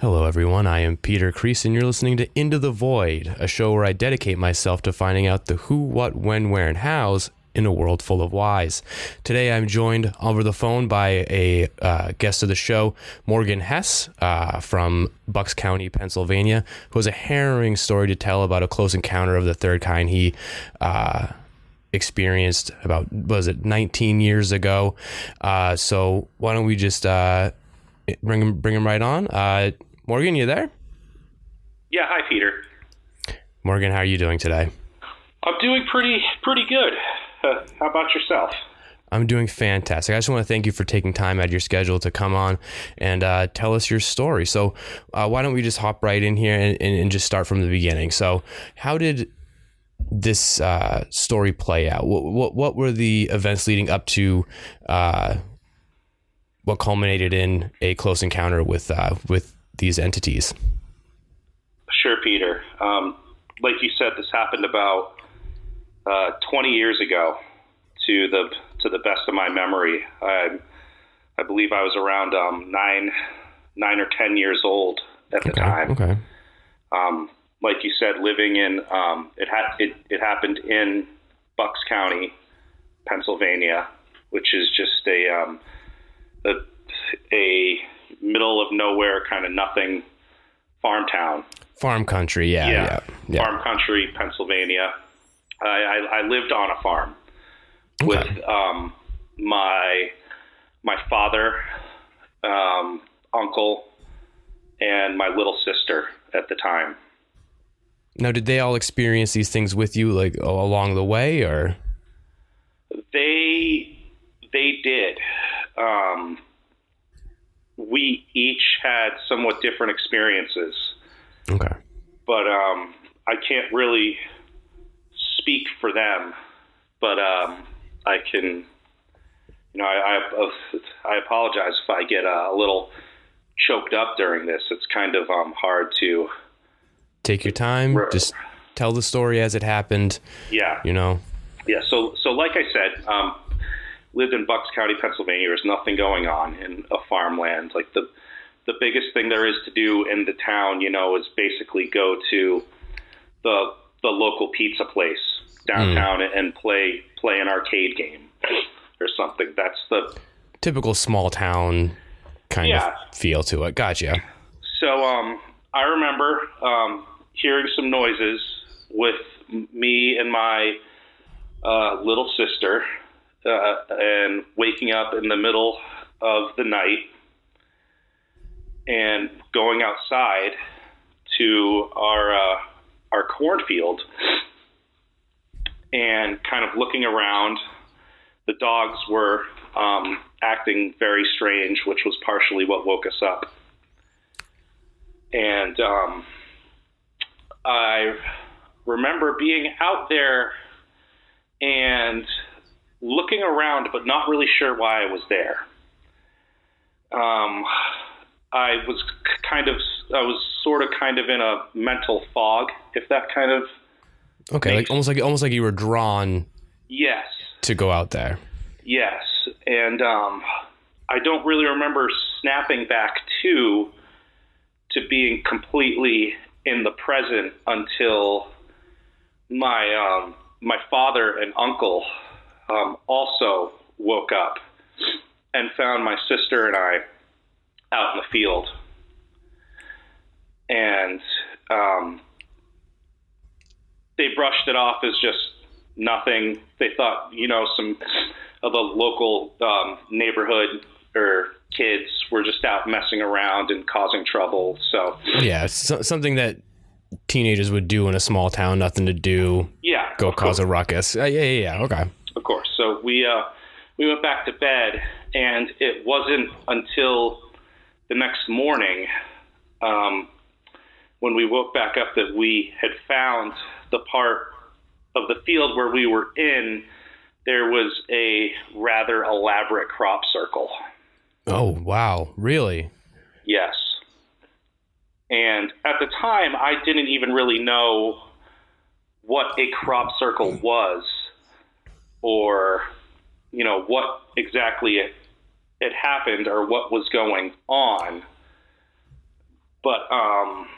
Hello, everyone. I am Peter Krees, and you're listening to Into the Void, a show where I dedicate myself to finding out the who, what, when, where, and hows in a world full of whys. Today, I'm joined over the phone by a uh, guest of the show, Morgan Hess uh, from Bucks County, Pennsylvania, who has a harrowing story to tell about a close encounter of the third kind he uh, experienced about, was it 19 years ago? Uh, so, why don't we just uh, bring him, bring him right on? Uh, Morgan, you there? Yeah, hi Peter. Morgan, how are you doing today? I'm doing pretty pretty good. How about yourself? I'm doing fantastic. I just want to thank you for taking time out of your schedule to come on and uh, tell us your story. So, uh, why don't we just hop right in here and, and, and, just start from the beginning? So, how did this uh, story play out? What, what, what were the events leading up to uh, what culminated in a close encounter with uh, with these entities? Sure, Peter. Um, like you said, this happened about uh, 20 years ago. To the to the best of my memory, I, I believe I was around um, nine nine or 10 years old at the Okay. time. Okay. Um, like you said, living in um, it had it, it happened in Bucks County, Pennsylvania, which is just a um, a, a middle of nowhere kind of nothing farm town. Farm country. Yeah. Yeah. Yeah. farm country, Pennsylvania. I, I, I lived on a farm with um, my my father, um, uncle, and my little sister at the time. Now, did they all experience these things with you, like along the way, or? They they did. Um, we each had somewhat different experiences, Okay. but um, I can't really speak for them. But um, I can, you know, I, I I apologize if I get a, a little choked up during this. It's kind of um, hard to, Take your time. Right. Just tell the story as it happened. yeah, You know. Yeah, so so like I said, um, lived in Bucks County, Pennsylvania. There's nothing going on in a farmland. Like the the biggest thing there is to do in the town, you know, is basically go to the the local pizza place downtown and play play an arcade game or something. That's the typical small town kind Yeah. of feel to it. Gotcha. So um, I remember um, hearing some noises with me and my uh, little sister uh, and waking up in the middle of the night and going outside to our uh, our cornfield and kind of looking around. The dogs were um, acting very strange, which was partially what woke us up and um, I remember being out there and looking around, but not really sure why I was there. Um, I was kind of, I was sort of kind of in a mental fog, if that kind of Okay, like almost like almost like you were drawn yes, to go out there. Yes, and um, I don't really remember snapping back to to being completely in the present until my um, my father and uncle um, also woke up and found my sister and I out in the field, and um, they brushed it off as just nothing. They thought, you know, some of the local um, neighborhood or kids were just out messing around and causing trouble. So, Yeah, so, something that teenagers would do in a small town. Nothing to do. yeah, Go cause course, a ruckus. Uh, yeah, yeah, yeah. Okay. of course. So we uh, we went back to bed, and it wasn't until the next morning um, when we woke back up that we had found the part of the field where we were in. There was a rather elaborate crop circle. Oh wow, really? Yes. And at the time, I didn't even really know what a crop circle was or, you know, what exactly it, it happened or what was going on. But, um,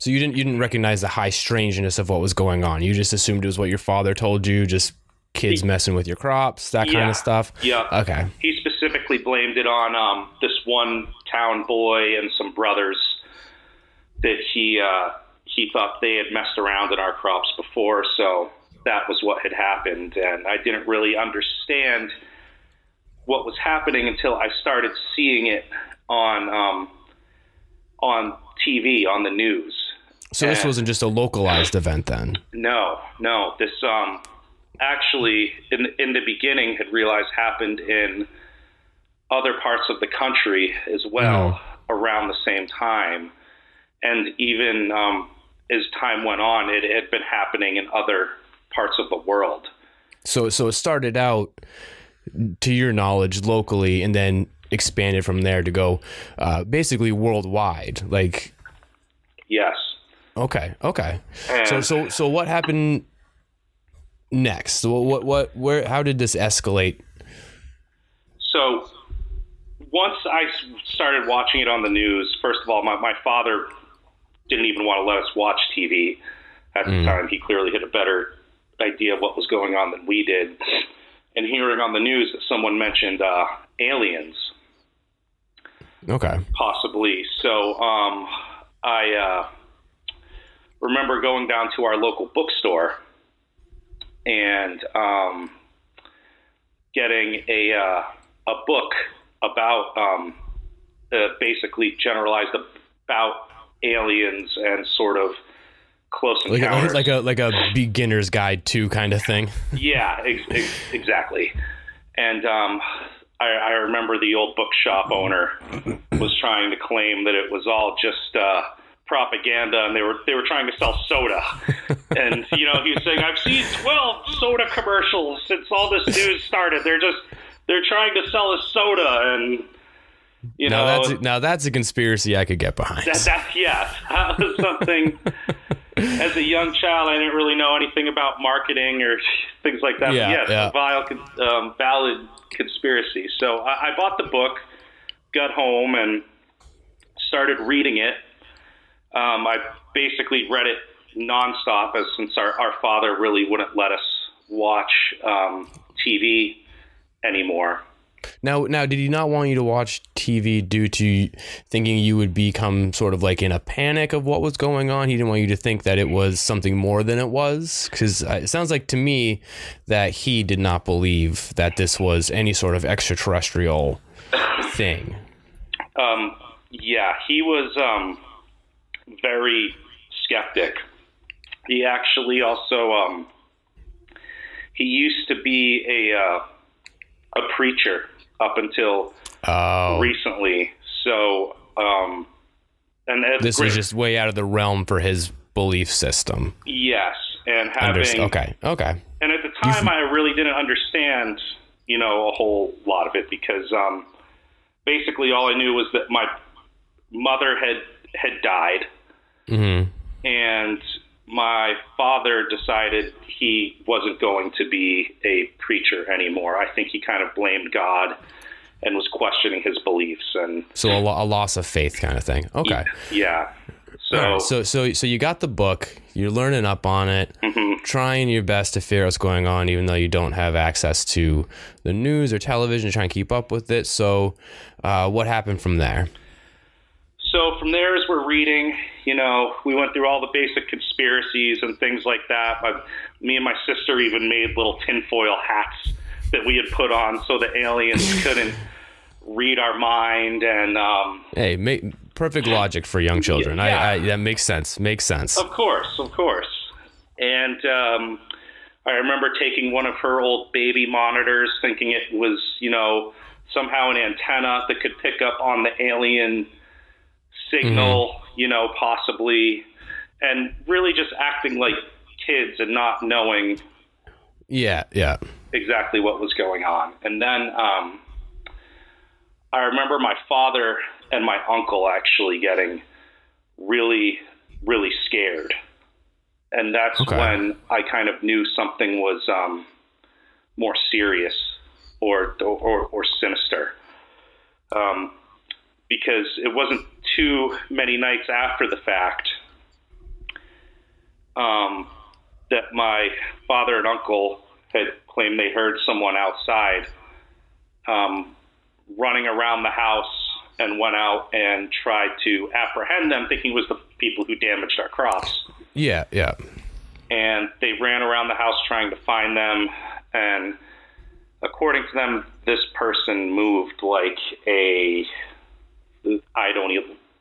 So you didn't you didn't recognize the high strangeness of what was going on. You just assumed it was what your father told you, just kids messing with your crops, that kind of stuff. yeah. Okay. he specifically blamed it on um, this one town boy and some brothers that he uh, he thought they had messed around in our crops before, so that was what had happened, and I didn't really understand what was happening until I started seeing it on um, on TV on the news. So this wasn't just a localized event then. No, no. This um actually in in the beginning had realized happened in other parts of the country as well around the same time, and even um, as time went on, it had been happening in other parts of the world. So so it started out to your knowledge locally and then expanded from there to go uh, basically worldwide. Like Yes. Okay, okay. So And- so so what happened next? So what what where how did this escalate? So once I started watching it on the news, first of all, my, my father didn't even want to let us watch TV at the time. He clearly had a better idea of what was going on than we did. And hearing on the news that someone mentioned uh, aliens, Okay. possibly. So um, I uh, remember going down to our local bookstore and um, getting a uh, a book about um, uh, basically generalized about aliens and sort of close Like encounters. a, like a like a beginner's guide to kind of thing. Yeah, ex- ex- exactly. And um, I, I remember the old bookshop owner was trying to claim that it was all just uh, propaganda, and they were they were trying to sell soda. and you know, he was saying, "I've seen twelve soda commercials since all this news started. They're just they're trying to sell us soda." And you Now know, that's a, now that's a conspiracy I could get behind. that, that yes, that was something. As a young child, I didn't really know anything about marketing or things like that. Yeah, yes, yeah. a vile, um, valid conspiracy. So I, I bought the book, got home, and started reading it. Um, I basically read it nonstop, as since our, our father really wouldn't let us watch um, TV anymore. Now, now, did he not want you to watch TV due to thinking you would become sort of like in a panic of what was going on? He didn't want you to think that it was something more than it was, because it sounds like to me that he did not believe that this was any sort of extraterrestrial thing. Um, yeah, he was um, very skeptic. He actually also um, he used to be a uh, a preacher up until Oh, recently. So, um, and this great. was just way out of the realm for his belief system. yes, and having Underst- okay, okay. and at the time I really didn't understand, you know, a whole lot of it because um, basically all I knew was that my mother had had died, hmm and my father decided he wasn't going to be a preacher anymore. I think he kind of blamed God and was questioning his beliefs and So a, a loss of faith kind of thing. Okay. yeah. So, right, so so so you got the book. You're learning up on it, Mm-hmm. trying your best to figure out what's going on, even though you don't have access to the news or television. Trying to keep up with it. So, uh, what happened from there? so from there, as we're reading, you know, we went through all the basic conspiracies and things like that. My, me and my sister even made little tinfoil hats that we had put on so the aliens couldn't read our mind. And um, Hey, make, perfect logic for young children. Yeah. I, I that makes sense. Makes sense. Of course, of course. And um, I remember taking one of her old baby monitors, thinking it was, you know, somehow an antenna that could pick up on the alien signal, you know, possibly, and really just acting like kids and not knowing Yeah, yeah. exactly what was going on. And then um, I remember my father and my uncle actually getting really, really scared. And that's Okay. when I kind of knew something was um, more serious or, or, or sinister. Um, because it wasn't too many nights after the fact um, that my father and uncle had claimed they heard someone outside um, running around the house and went out and tried to apprehend them, thinking it was the people who damaged our crops. Yeah, yeah. And they ran around the house trying to find them. And according to them, this person moved like a, I don't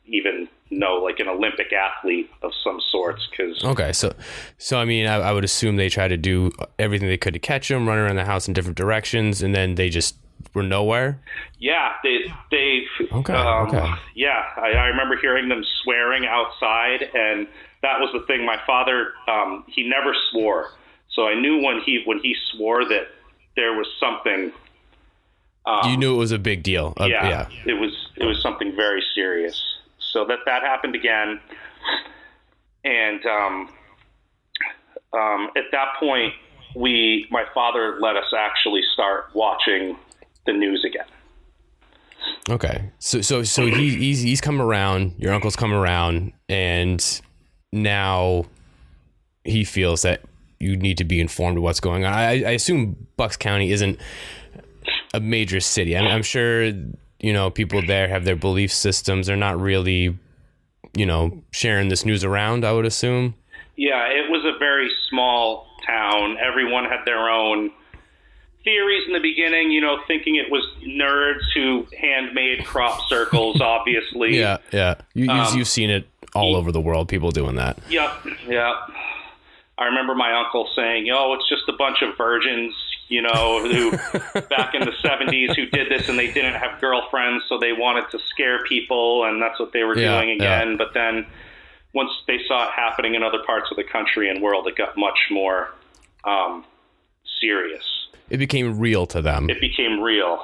even know, like an Olympic athlete of some sorts. Because Okay, so so I mean, I, I would assume they tried to do everything they could to catch him, run around the house in different directions, and then they just were nowhere. Yeah, they they Okay, um, okay. yeah. I, I remember hearing them swearing outside, and that was the thing. My father, um, he never swore, so I knew when he when he swore that there was something. Um, you knew it was a big deal. Uh, yeah, yeah. it was it was something very serious. So that that happened again, and um, um, at that point, we my father let us actually start watching the news again. Okay. So so so he, he's he's come around. Your uncle's come around, and now he feels that you need to be informed of what's going on. I, I assume Bucks County isn't a major city. I mean, I'm sure you know people there have their belief systems. They're not really, you know, sharing this news around. I would assume. Yeah, it was a very small town. Everyone had their own theories in the beginning, you know, thinking it was nerds who handmade crop circles, obviously. Yeah, yeah. You, Um, you've seen it all over the world. People doing that. Yep, yep. I remember my uncle saying, "Oh, it's just a bunch of virgins, you know, who back in the '70s who did this and they didn't have girlfriends, so they wanted to scare people, and that's what they were Yeah, doing yeah. again." But then, once they saw it happening in other parts of the country and world, it got much more um, serious. It became real to them. It became real,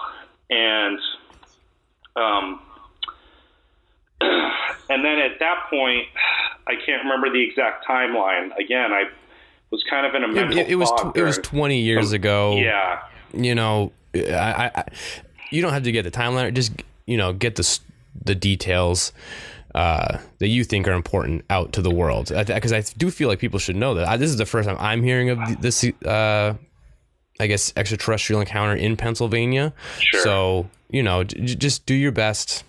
and um, and then at that point, I can't remember the exact timeline. Again, I was kind of in a It, mental it- it was tw- it was 20 years ago. yeah, you know, I, I, I you don't have to get the timeline. Just you know, get the the details uh, that you think are important out to the world. Because I, do feel like people should know that. I, this is the first time I'm hearing of this. Uh, I guess extraterrestrial encounter in Pennsylvania. Sure. So you know, j- just do your best,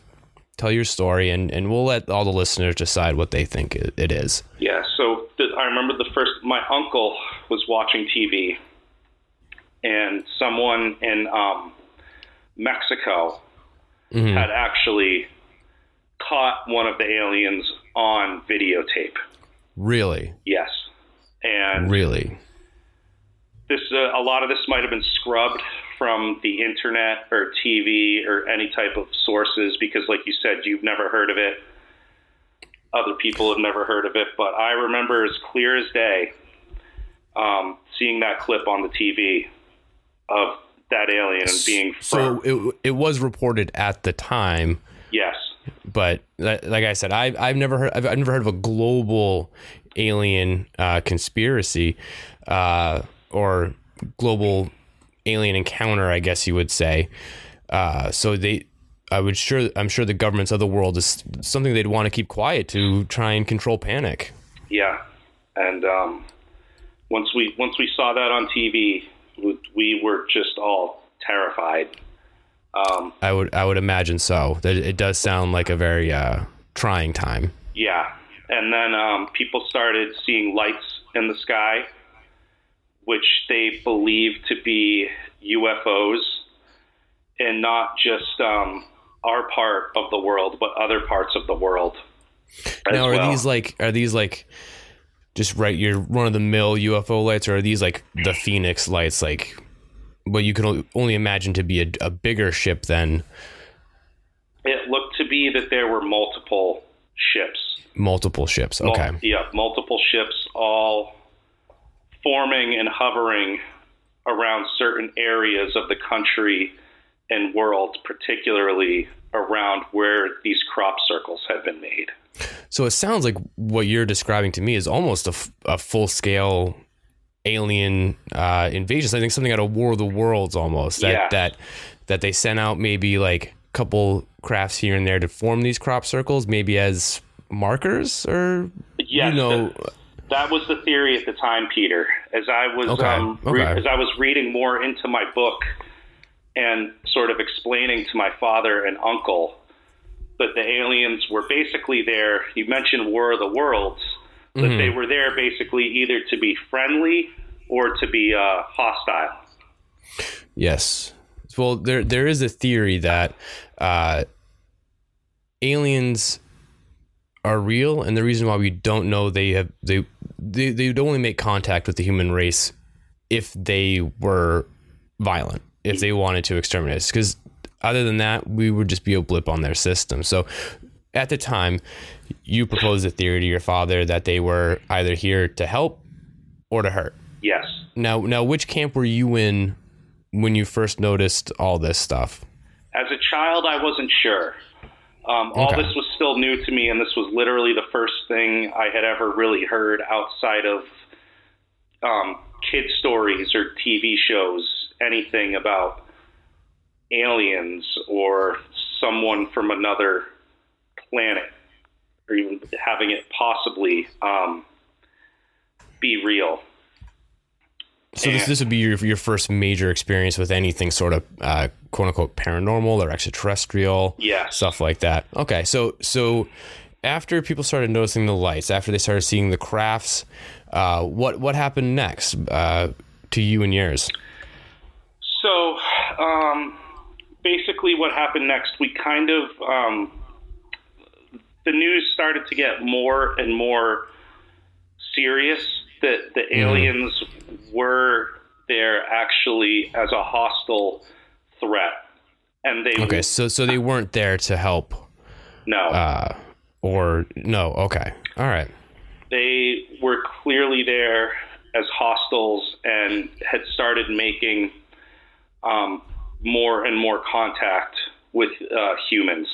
tell your story, and and we'll let all the listeners decide what they think it, it is. yeah. So I remember the first. My uncle was watching TV, and someone in um, Mexico Mhm. had actually caught one of the aliens on videotape. Really, Yes, and really. this uh, a lot of this might have been scrubbed from the internet or TV or any type of sources because, like you said, you've never heard of it. Other people have never heard of it, but I remember as clear as day um, seeing that clip on the TV of that alien and being So from, it it was reported at the time. yes, but li- like I said, I've I've never heard I've, I've never heard of a global alien uh, conspiracy uh, or global alien encounter, I guess you would say. Uh, so they, I would sure I'm sure the governments of the world is something they'd want to keep quiet to try and control panic. yeah, and um, once we once we saw that on TV, we, we were just all terrified. Um, I would I would imagine so. That it does sound like a very uh, trying time. Yeah. And then um, people started seeing lights in the sky, which they believed to be UFOs, and not just um, our part of the world, but other parts of the world. Now, are well. these like are these like just right your run of the mill UFO lights, or are these like the Phoenix lights, like what you can only imagine to be a, a bigger ship than It looked to be that there were multiple ships. multiple ships? Mul- Okay, yeah, multiple ships all forming and hovering around certain areas of the country and world, particularly around where these crop circles have been made. So it sounds like what you're describing to me is almost a, f- a full scale alien uh, invasion. I think something out of War of the Worlds almost. That Yeah. that that they sent out maybe like a couple crafts here and there to form these crop circles, maybe as markers or Yes, you know that, that was the theory at the time, Peter. As I was Okay, um, re- okay. as I was reading more into my book and sort of explaining to my father and uncle that the aliens were basically there. You mentioned War of the Worlds, that Mm-hmm. they were there basically either to be friendly or to be uh, hostile. Yes. Well, there there is a theory that uh, aliens are real, and the reason why we don't know they have they they they would only make contact with the human race if they were violent, if they wanted to exterminate us. Because other than that, we would just be a blip on their system. So. At the time, you proposed a theory to your father that they were either here to help or to hurt. Yes. Now, now, which camp were you in when you first noticed all this stuff? As a child, I wasn't sure. Um, all Okay. this was still new to me, and this was literally the first thing I had ever really heard outside of um, kid stories or TV shows, anything about aliens or someone from another planet, or even having it possibly um, be real. So this this would be your your first major experience with anything sort of uh, quote unquote paranormal or extraterrestrial, stuff like that. Okay, so so after people started noticing the lights, after they started seeing the crafts, uh, what what happened next uh, to you and yours? So, um, basically, what happened next? We kind of um, the news started to get more and more serious that the aliens were there actually as a hostile threat, and they Okay, so so they weren't there to help, no, uh, or no? Okay, all right. they were clearly there as hostiles and had started making um, more and more contact with uh, humans.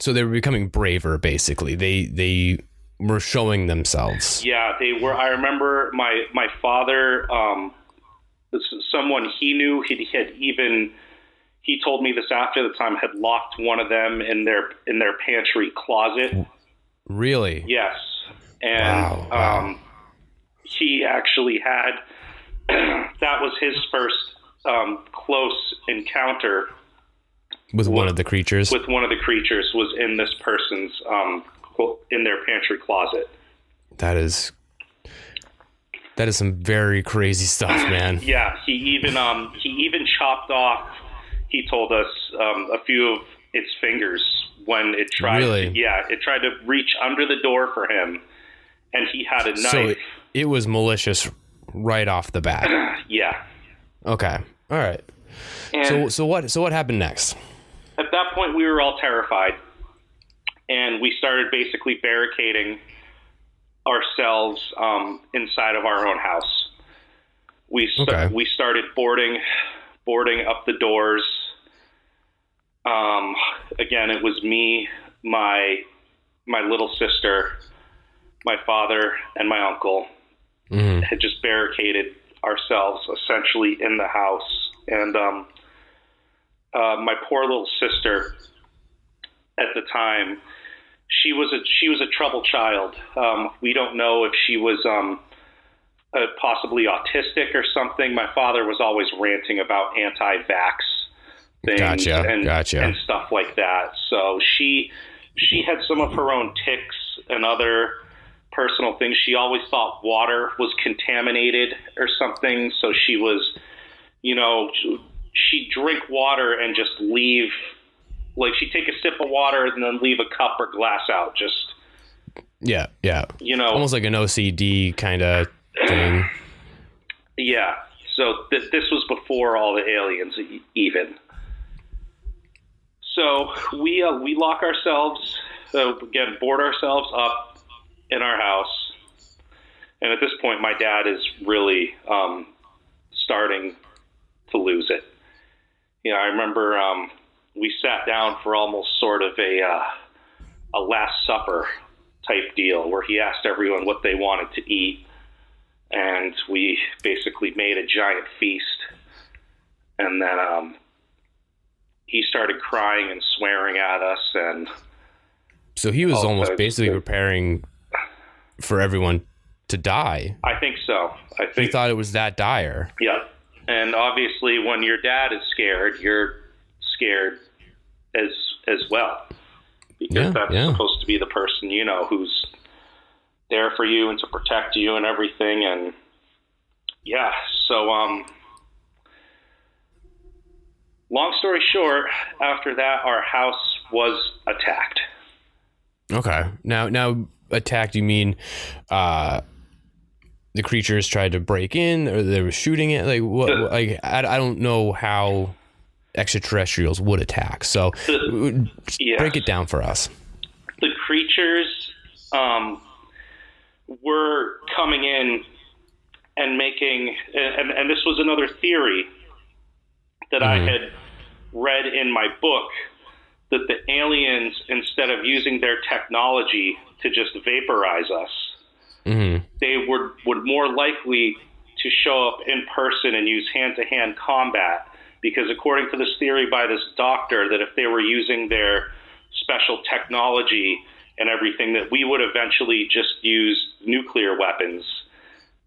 So they were becoming braver, basically. They they were showing themselves. Yeah, they were. I remember my my father, um, someone he knew. He had even he told me this after the time had locked one of them in their in their pantry closet. Really? Yes, and Wow, wow. Um, he actually had that was his first um, close encounter With one of the creatures. with one of the creatures was in this person's um, in their pantry closet. That is that is some very crazy stuff, man. Yeah, he even um, he even chopped off. He told us um, a few of its fingers when it tried. Really? To, yeah, it tried to reach under the door for him, and he had a knife. So it, it was malicious right off the bat. yeah, Okay. All right. and So so what so what happened next? at that point we were all terrified, and we started basically barricading ourselves um, inside of our own house. We sta- Okay. we started boarding boarding up the doors. Um, again, it was me, my my little sister, my father, and my uncle Mhm. had just barricaded ourselves essentially in the house, and um, uh, my poor little sister at the time she was a she was a troubled child. Um, we don't know if she was um, uh, possibly autistic or something. My father was always ranting about anti-vax things Gotcha, and gotcha. and stuff like that. So she she had some of her own tics and other personal things. She always thought water was contaminated or something. So she was, you know, she'd drink water and just leave, like she'd take a sip of water and then leave a cup or glass out. Just, Yeah, yeah. you know, Almost like an OCD kind of thing. yeah. So th- this was before all the aliens e- even. So we uh, we lock ourselves so again board ourselves up in our house, and at this point my dad is really um, starting to lose it. You know, I remember um, we sat down for almost sort of a uh, a Last Supper type deal, where he asked everyone what they wanted to eat, and we basically made a giant feast, and then um, he started crying and swearing at us, and So he was almost basically preparing for everyone to die. I think so. I think He thought it was that dire. Yep. And obviously, when your dad is scared, you're scared as as well, because Yeah, that's yeah. supposed to be the person you know who's there for you and to protect you and everything. And yeah, so um, long story short, after that, our house was attacked. Okay. Now, now attacked. You mean uh, the creatures tried to break in, or they were shooting it? Like what? Like I, I don't know how extraterrestrials would attack. So The- Yes. break it down for us. the creatures um, were coming in and making, and, and this was another theory that I Mhm. had read in my book that the aliens, instead of using their technology to just vaporize us, hmm they would, would more likely to show up in person and use hand to hand combat. Because according to this theory by this doctor, that if they were using their special technology and everything, that we would eventually just use nuclear weapons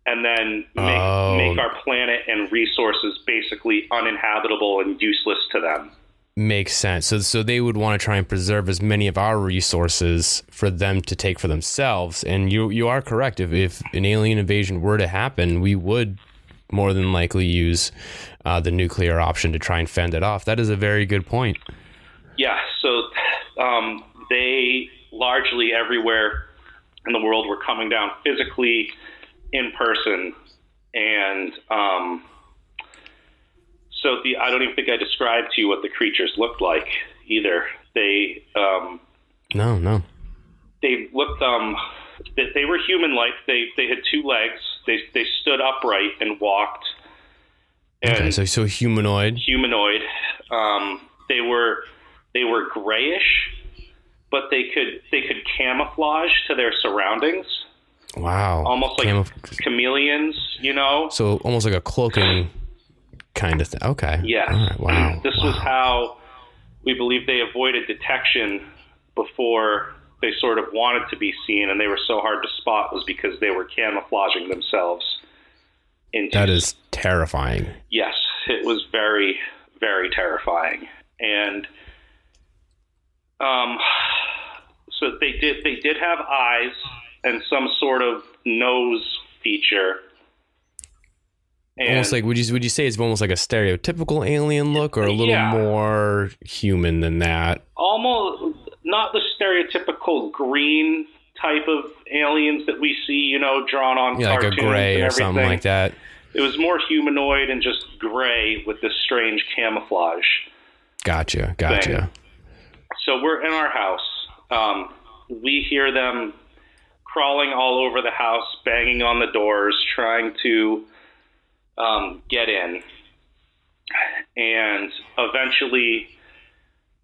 and then make, Oh. make our planet and resources basically uninhabitable and useless to them. Makes sense. So, so they would want to try and preserve as many of our resources for them to take for themselves. And you, you are correct. If, if an alien invasion were to happen, we would more than likely use uh, the nuclear option to try and fend it off. That is a very good point. Yeah, so um, they largely everywhere in the world were coming down physically in person, and um, so the I don't even think I described to you what the creatures looked like either. They um, No, no. they looked um, they, they were human like. They they had two legs. They they stood upright and walked. And Okay, so so humanoid. humanoid. Um, they were they were grayish, but they could they could camouflage to their surroundings, Wow. almost like chameleons. You know? so almost like a cloaking kind of thing. Okay. Yes. All right, Wow. This wow. was how we believe they avoided detection before they sort of wanted to be seen, and they were so hard to spot was because they were camouflaging themselves. Into that is terrifying. Yes, it was very, very terrifying, and um, so they did they did have eyes and some sort of nose feature. And almost like would you would you say it's almost like a stereotypical alien look or a little Yeah. more human than that? almost not the stereotypical green type of aliens that we see, you know, drawn on Yeah, like a cartoons gray and or something everything. like that. It was more humanoid and just gray with this strange camouflage. Gotcha. Gotcha. So we're in our house. Um, we hear them crawling all over the house, banging on the doors, trying to um, get in. And eventually,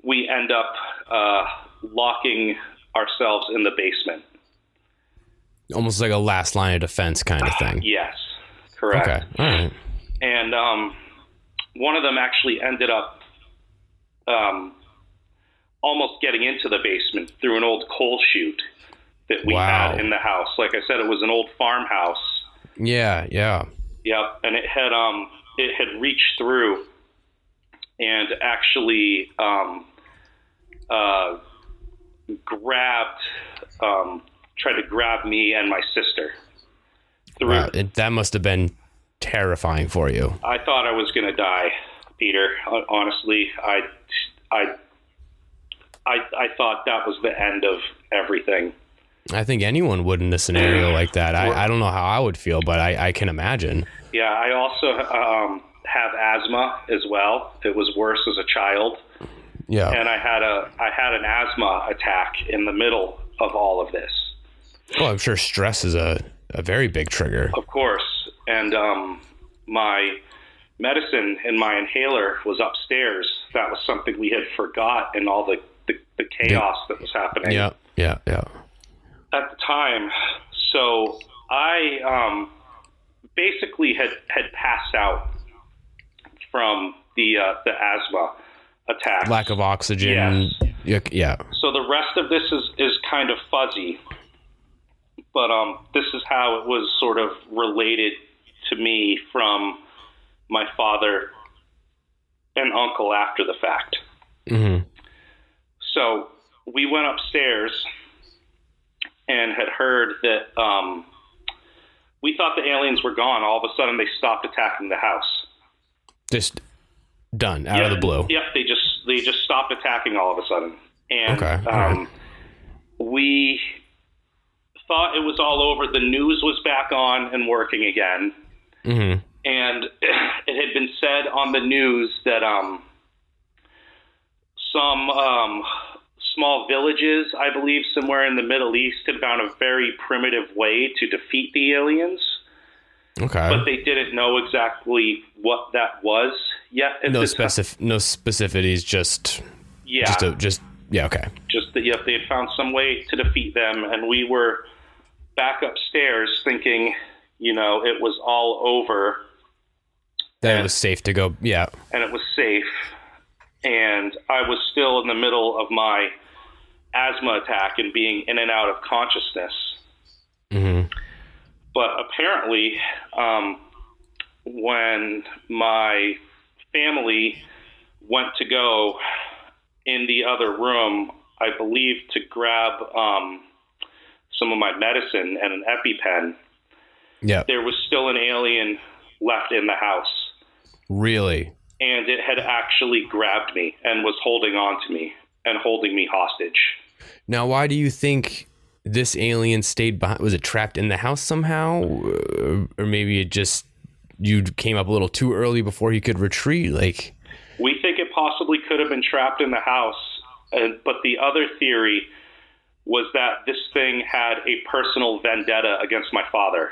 we end up uh, locking ourselves in the basement. Almost like a last line of defense kind of thing. Yes, correct. Okay. All right. and um, one of them actually ended up um, almost getting into the basement through an old coal chute that we Wow. had in the house. Like I said, it was an old farmhouse. Yeah. Yeah. Yep, and it had um, it had reached through and actually um, uh, grabbed, um, tried to grab me and my sister. Through, Wow. It, that must have been terrifying for you. I thought I was going to die, Peter. Honestly, I, I, I, I thought that was the end of everything. I think anyone would in a scenario like that. I, I don't know how I would feel, but I, I can imagine. Yeah, I also um, have asthma as well. It was worse as a child, Yeah. and I had a I had an asthma attack in the middle of all of this. Well, I'm sure stress is a, a very big trigger. Of course, and um, my medicine in my inhaler was upstairs that was something we had forgot in all the, the, the chaos that was happening Yeah, yeah, yeah. At the time. So I um, basically had, had passed out from the uh, the asthma attack. Lack of oxygen. Yeah, yeah. So the rest of this is, is kind of fuzzy, but um, this is how it was sort of related to me from my father and uncle after the fact. hmm So we went upstairs and had heard that um, we thought the aliens were gone. All of a sudden, they stopped attacking the house. Just done out of the blue. Yep, they just they just stopped attacking all of a sudden, and Okay, um, right. we thought it was all over. The news was back on and working again, hmm and it had been said on the news that um, some um, small villages, I believe, somewhere in the Middle East, had found a very primitive way to defeat the aliens, Okay. but they didn't know exactly what that was yet. no specific, no specificities. Just, Yeah, just, a, just, yeah. Okay. just that yep, they had found some way to defeat them, and we were back upstairs thinking, you know, it was all over That it was safe to go. Yeah. and it was safe, and I was still in the middle of my asthma attack and being in and out of consciousness. hmm But apparently, um, when my family went to go in the other room, I believe to grab um, some of my medicine and an EpiPen, Yeah. there was still an alien left in the house. Really. And it had actually grabbed me and was holding on to me and holding me hostage. Now, why do you think this alien stayed behind? Was it trapped in the house somehow, or, or maybe it just you came up a little too early before he could retreat? Like, We think it possibly could have been trapped in the house, and, but the other theory was that this thing had a personal vendetta against my father.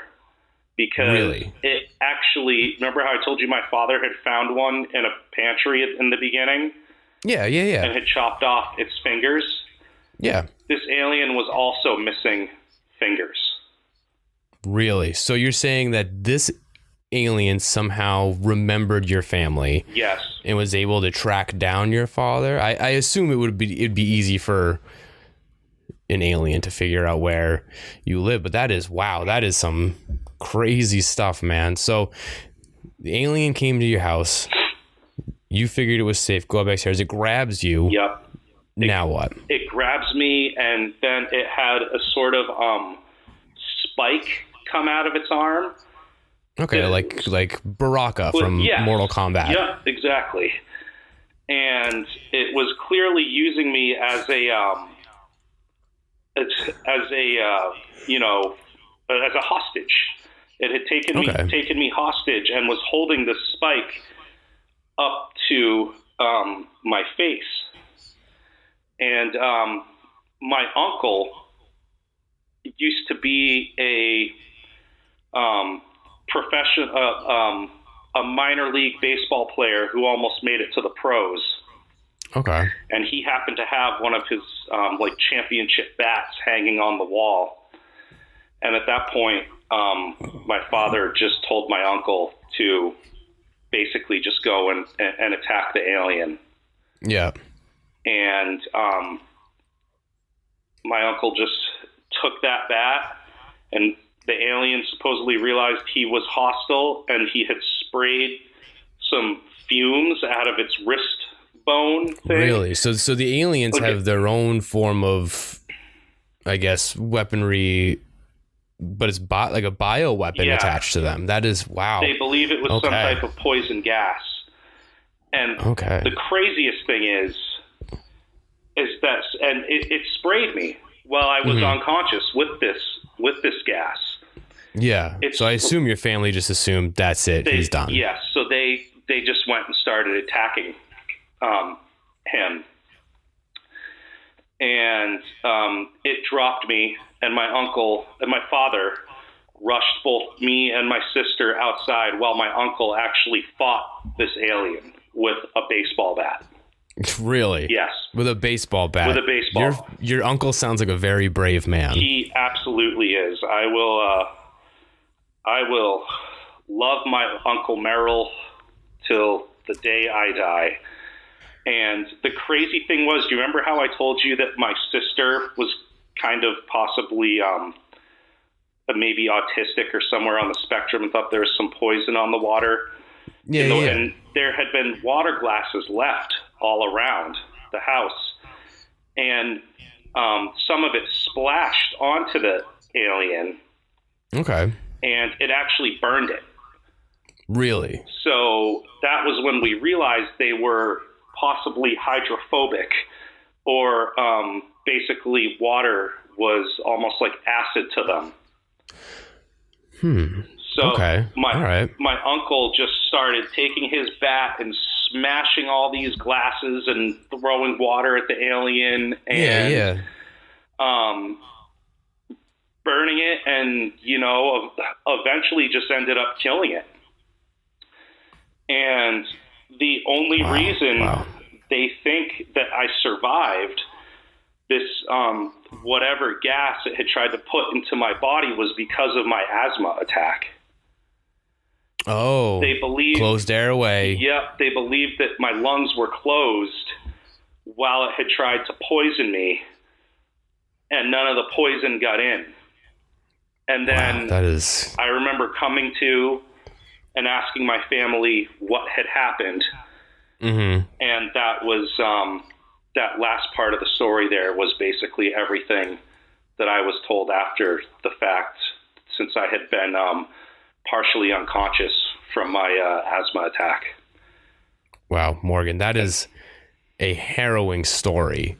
Because Really? it actually, remember how I told you my father had found one in a pantry in the beginning yeah, yeah, yeah. and had chopped off its fingers? Yeah. This alien was also missing fingers. Really. So you're saying that this alien somehow remembered your family Yes. and was able to track down your father? I, I assume it would be it'd be easy for an alien to figure out where you live, but that is wow, that is some crazy stuff, man. So the alien came to your house. You figured it was safe. Go upstairs. It grabs you. Yep. Now what? it grabs me and then it had a sort of um spike come out of its arm. Okay, Yeah. like like Baraka from yes. Mortal Kombat. Yeah, exactly. And it was clearly using me as a um as, as a uh, you know as a hostage. It had taken Okay. me taken me hostage and was holding the spike up to um, my face. And um, my uncle used to be a um, profession, uh, um, a minor league baseball player who almost made it to the pros. Okay. And he happened to have one of his um, like championship bats hanging on the wall. And at that point, um, my father just told my uncle to basically just go and, and, and attack the alien Yeah. And um, my uncle just took that bat, and the alien supposedly realized he was hostile, and he had sprayed some fumes out of its wrist bone thing. Really? So so the aliens Okay. have their own form of I guess weaponry but it's bi- like a bio weapon Yeah. attached to them. That is wow. They believe it was some type of poison gas. And Okay. the craziest thing is, is that, and it, it sprayed me while I was Mhm. unconscious with this with this gas. Yeah. It's- So I assume your family just assumed that's it. They, He's done. Yes, so they they just went and started attacking um, him, and um, it dropped me and my uncle and my father rushed both me and my sister outside while my uncle actually fought this alien with a baseball bat. Really? Yes, With a baseball bat. With a baseball. Your, your uncle sounds like a very brave man. he absolutely is. I will. Uh, I will love my uncle Merrill till the day I die. And the crazy thing was, do you remember how I told you that my sister was kind of possibly um, maybe autistic or somewhere on the spectrum and thought there was some poison on the water? yeah, You know, yeah. And there had been water glasses left all around the house, and um, some of it splashed onto the alien, okay. and it actually burned it. Really? So that was when we realized they were possibly hydrophobic, or um, basically water was almost like acid to them. Hmm. So Okay. my All right. my uncle just started taking his bat and smashing all these glasses and throwing water at the alien and yeah. um burning it and you know eventually just ended up killing it. And the only Wow, reason wow. they think that I survived this um, whatever gas it had tried to put into my body was because of my asthma attack. Oh. They believe closed airway. Yep, they believed that my lungs were closed while it had tried to poison me, and none of the poison got in. And then Wow, that is I remember coming to and asking my family what had happened, mhm. and that was um, that last part of the story. There was basically everything that I was told after the fact, since I had been um, partially unconscious from my uh, asthma attack. Wow, Morgan, that is a harrowing story.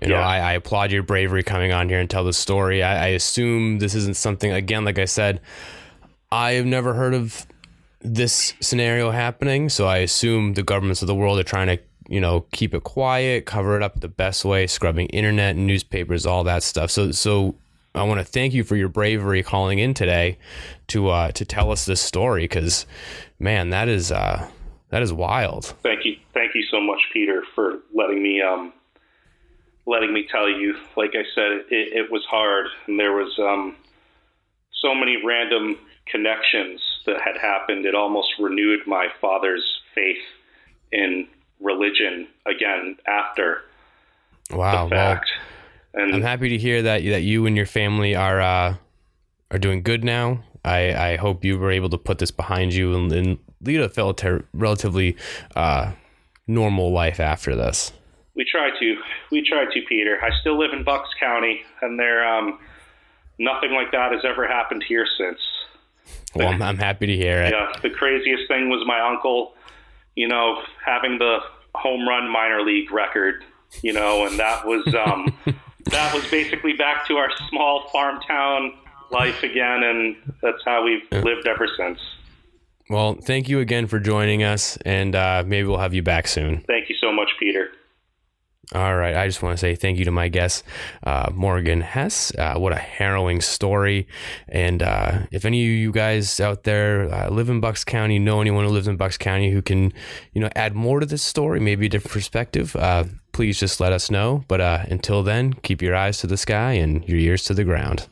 You know, Yeah. I, I applaud your bravery coming on here and tell the story. I, I assume this isn't something again, like I said, I have never heard of this scenario happening. So I assume the governments of the world are trying to, you know, keep it quiet, cover it up the best way, scrubbing internet and newspapers, all that stuff. So so I want to thank you for your bravery calling in today to uh to tell us this story because man, that is uh that is wild. Thank you, thank you so much, Peter, for letting me um, letting me tell you. Like I said, it, it was hard, and there was um, so many random connections that had happened. It almost renewed my father's faith in religion again after Wow. the fact. And I'm happy to hear that that you and your family are uh, are doing good now. I, I hope you were able to put this behind you and, and lead a relative, relatively uh, normal life after this. We try to. We try to, Peter. I still live in Bucks County, and there, um, nothing like that has ever happened here since. Well, I'm, I'm happy to hear it. Yeah, the craziest thing was my uncle, you know, having the home run minor league record, you know, and that was um, that was basically back to our small farm town life again, and that's how we've lived ever since. Well, thank you again for joining us, and uh, maybe we'll have you back soon. Thank you so much, Peter. All right. I just want to say thank you to my guest, uh, Morgan Hess. Uh, what a harrowing story. And uh, if any of you guys out there uh, live in Bucks County, know anyone who lives in Bucks County who can, you know, add more to this story, maybe a different perspective, uh, please just let us know. But uh, until then, keep your eyes to the sky and your ears to the ground.